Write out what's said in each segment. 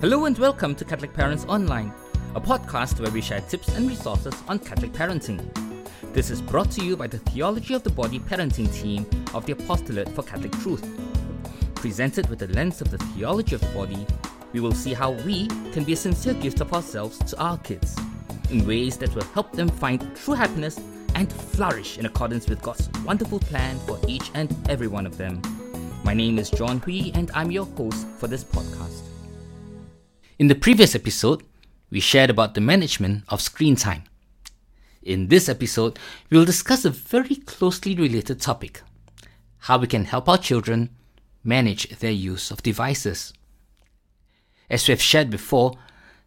Hello and welcome to Catholic Parents Online, a podcast where we share tips and resources on Catholic parenting. This is brought to you by the Theology of the Body parenting team of the Apostolate for Catholic Truth. Presented with the lens of the theology of the body, we will see how we can be a sincere gift of ourselves to our kids in ways that will help them find true happiness and flourish in accordance with God's wonderful plan for each and every one of them. My name is John Hui, and I'm your host for this podcast. In the previous episode, we shared about the management of screen time. In this episode, we will discuss a very closely related topic how we can help our children manage their use of devices. As we have shared before,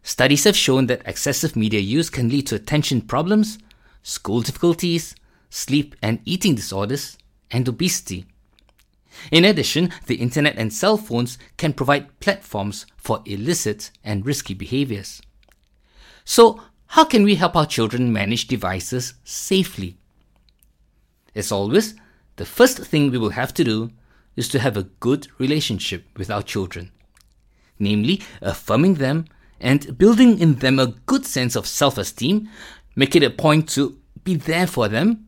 studies have shown that excessive media use can lead to attention problems, school difficulties, sleep and eating disorders, and obesity. In addition, the internet and cell phones can provide platforms for illicit and risky behaviors. So, how can we help our children manage devices safely? As always, the first thing we will have to do is to have a good relationship with our children, namely, affirming them and building in them a good sense of self esteem, make it a point to be there for them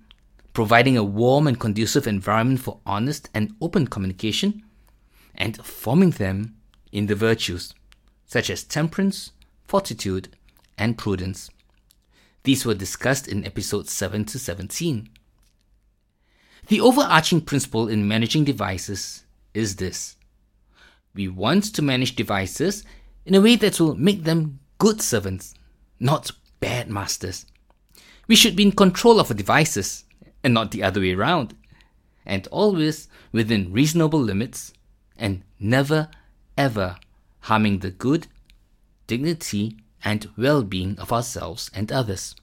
providing a warm and conducive environment for honest and open communication, and forming them in the virtues such as temperance, fortitude, and prudence. These were discussed in episodes 7 to 17. The overarching principle in managing devices is this we want to manage devices in a way that will make them good servants, not bad masters. We should be in control of our devices and not the other way around, and always within reasonable limits, and never ever harming the good, dignity, and well being of ourselves and others.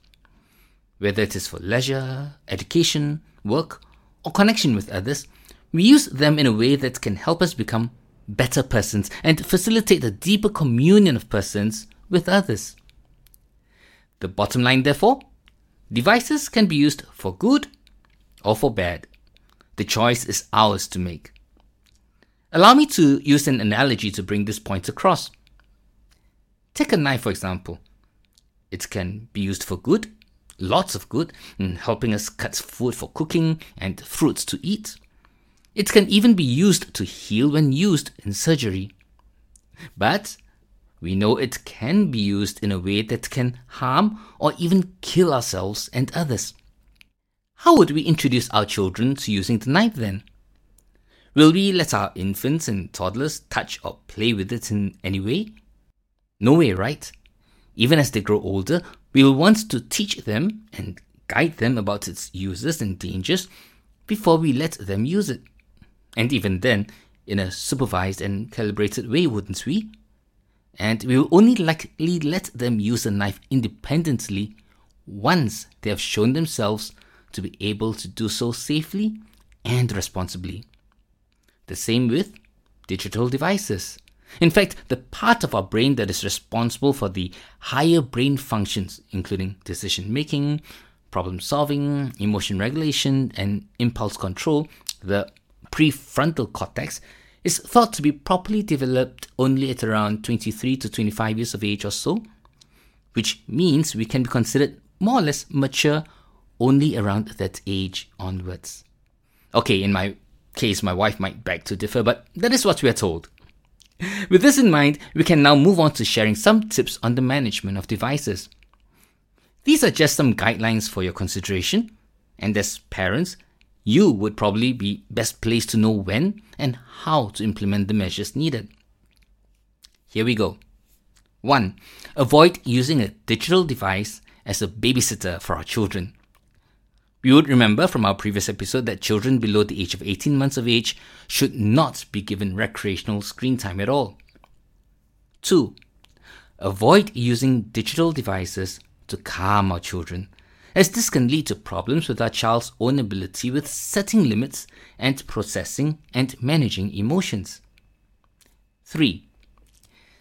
Whether it is for leisure, education, work, or connection with others, we use them in a way that can help us become better persons and facilitate a deeper communion of persons with others. The bottom line, therefore, devices can be used for good or for bad. The choice is ours to make. Allow me to use an analogy to bring this point across. Take a knife, for example. It can be used for good, lots of good, in helping us cut food for cooking and fruits to eat. It can even be used to heal when used in surgery. But we know it can be used in a way that can harm or even kill ourselves and others. How would we introduce our children to using the knife then? Will we let our infants and toddlers touch or play with it in any way? No way, right? Even as they grow older, we will want to teach them and guide them about its uses and dangers before we let them use it. And even then, in a supervised and calibrated way, wouldn't we? And we will only likely let them use a knife independently once they have shown themselves to be able to do so safely and responsibly. The same with digital devices. In fact, the part of our brain that is responsible for the higher brain functions, including decision making, problem solving, emotion regulation, and impulse control, the prefrontal cortex, is thought to be properly developed only at around 23 to 25 years of age or so, which means we can be considered more or less mature only around that age onwards. Okay, in my case, my wife might beg to differ, but that is what we are told. With this in mind, we can now move on to sharing some tips on the management of devices. These are just some guidelines for your consideration, and as parents, you would probably be best placed to know when and how to implement the measures needed. Here we go. 1. Avoid using a digital device as a babysitter for our children. You would remember from our previous episode that children below the age of 18 months of age should not be given recreational screen time at all. 2. Avoid using digital devices to calm our children, as this can lead to problems with our child's own ability with setting limits and processing and managing emotions. 3.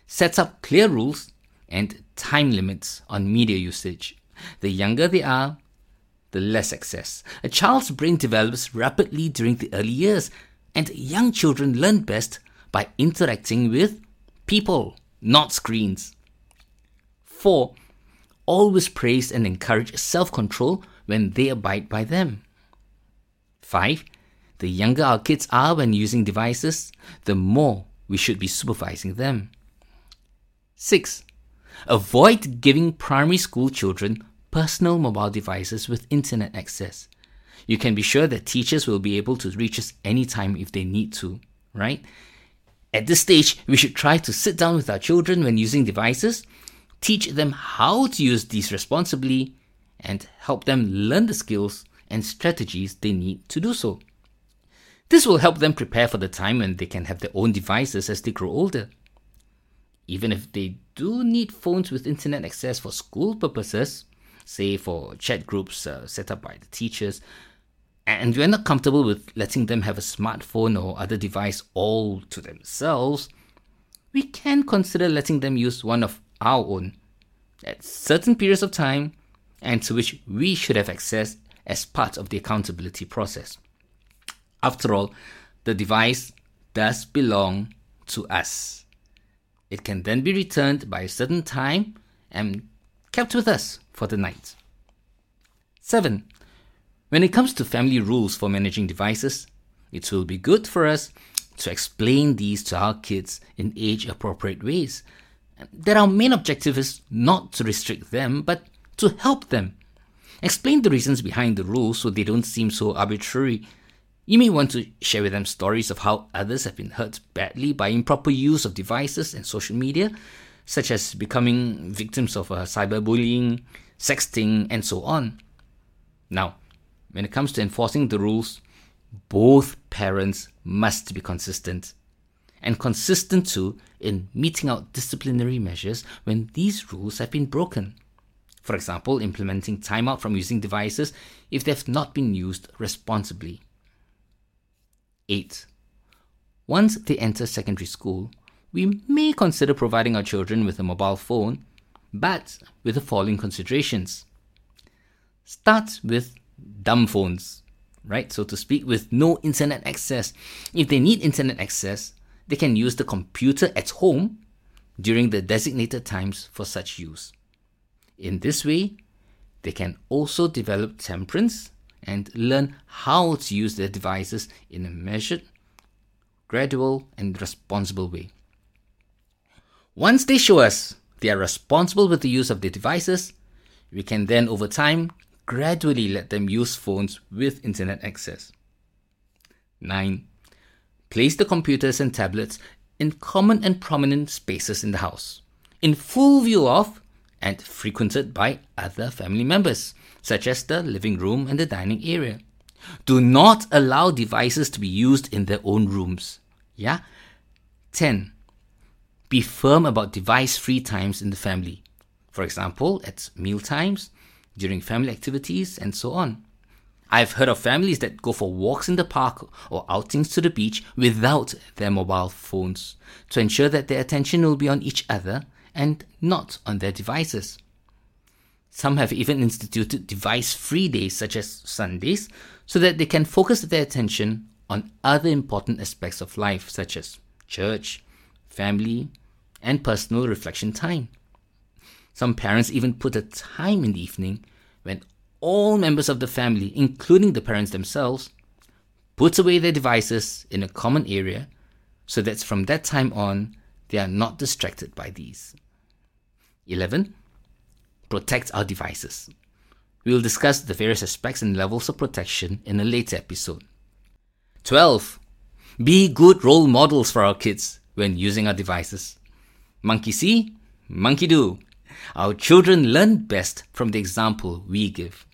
Set up clear rules and time limits on media usage. The younger they are, the less access. A child's brain develops rapidly during the early years, and young children learn best by interacting with people, not screens. 4. Always praise and encourage self control when they abide by them. 5. The younger our kids are when using devices, the more we should be supervising them. 6. Avoid giving primary school children personal mobile devices with internet access. You can be sure that teachers will be able to reach us anytime if they need to, right? At this stage, we should try to sit down with our children when using devices, teach them how to use these responsibly, and help them learn the skills and strategies they need to do so. This will help them prepare for the time when they can have their own devices as they grow older. Even if they do need phones with internet access for school purposes, say for chat groups uh, set up by the teachers, and we're not comfortable with letting them have a smartphone or other device all to themselves, we can consider letting them use one of our own at certain periods of time and to which we should have access as part of the accountability process. After all, the device does belong to us. It can then be returned by a certain time and kept with us for the night. 7. When it comes to family rules for managing devices, it will be good for us to explain these to our kids in age appropriate ways. That our main objective is not to restrict them, but to help them. Explain the reasons behind the rules so they don't seem so arbitrary. You may want to share with them stories of how others have been hurt badly by improper use of devices and social media, such as becoming victims of uh, cyberbullying, sexting, and so on. Now, when it comes to enforcing the rules, both parents must be consistent. And consistent too in meting out disciplinary measures when these rules have been broken. For example, implementing timeout from using devices if they have not been used responsibly. 8. Once they enter secondary school, we may consider providing our children with a mobile phone, but with the following considerations. Start with dumb phones, right? So to speak, with no internet access. If they need internet access, they can use the computer at home during the designated times for such use. In this way, they can also develop temperance and learn how to use their devices in a measured, gradual, and responsible way. Once they show us they are responsible with the use of their devices, we can then, over time, gradually let them use phones with internet access. 9. Place the computers and tablets in common and prominent spaces in the house, in full view of and frequented by other family members, such as the living room and the dining area. Do not allow devices to be used in their own rooms. Yeah? 10. Be firm about device free times in the family. For example, at meal times, during family activities, and so on. I've heard of families that go for walks in the park or outings to the beach without their mobile phones to ensure that their attention will be on each other and not on their devices. Some have even instituted device free days, such as Sundays, so that they can focus their attention on other important aspects of life, such as church, family, and personal reflection time. Some parents even put a time in the evening when all members of the family, including the parents themselves, put away their devices in a common area so that from that time on they are not distracted by these. 11. Protect our devices. We will discuss the various aspects and levels of protection in a later episode. 12. Be good role models for our kids when using our devices. Monkey see, monkey do. Our children learn best from the example we give.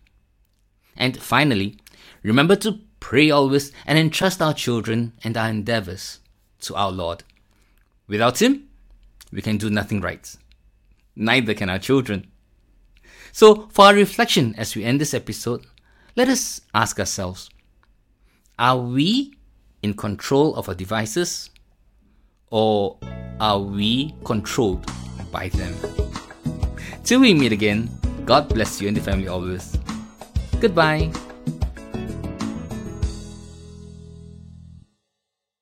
And finally, remember to pray always and entrust our children and our endeavors to our Lord. Without Him, we can do nothing right. Neither can our children. So, for our reflection as we end this episode, let us ask ourselves Are we in control of our devices or are we controlled by them? Till we meet again, God bless you and the family always. Goodbye.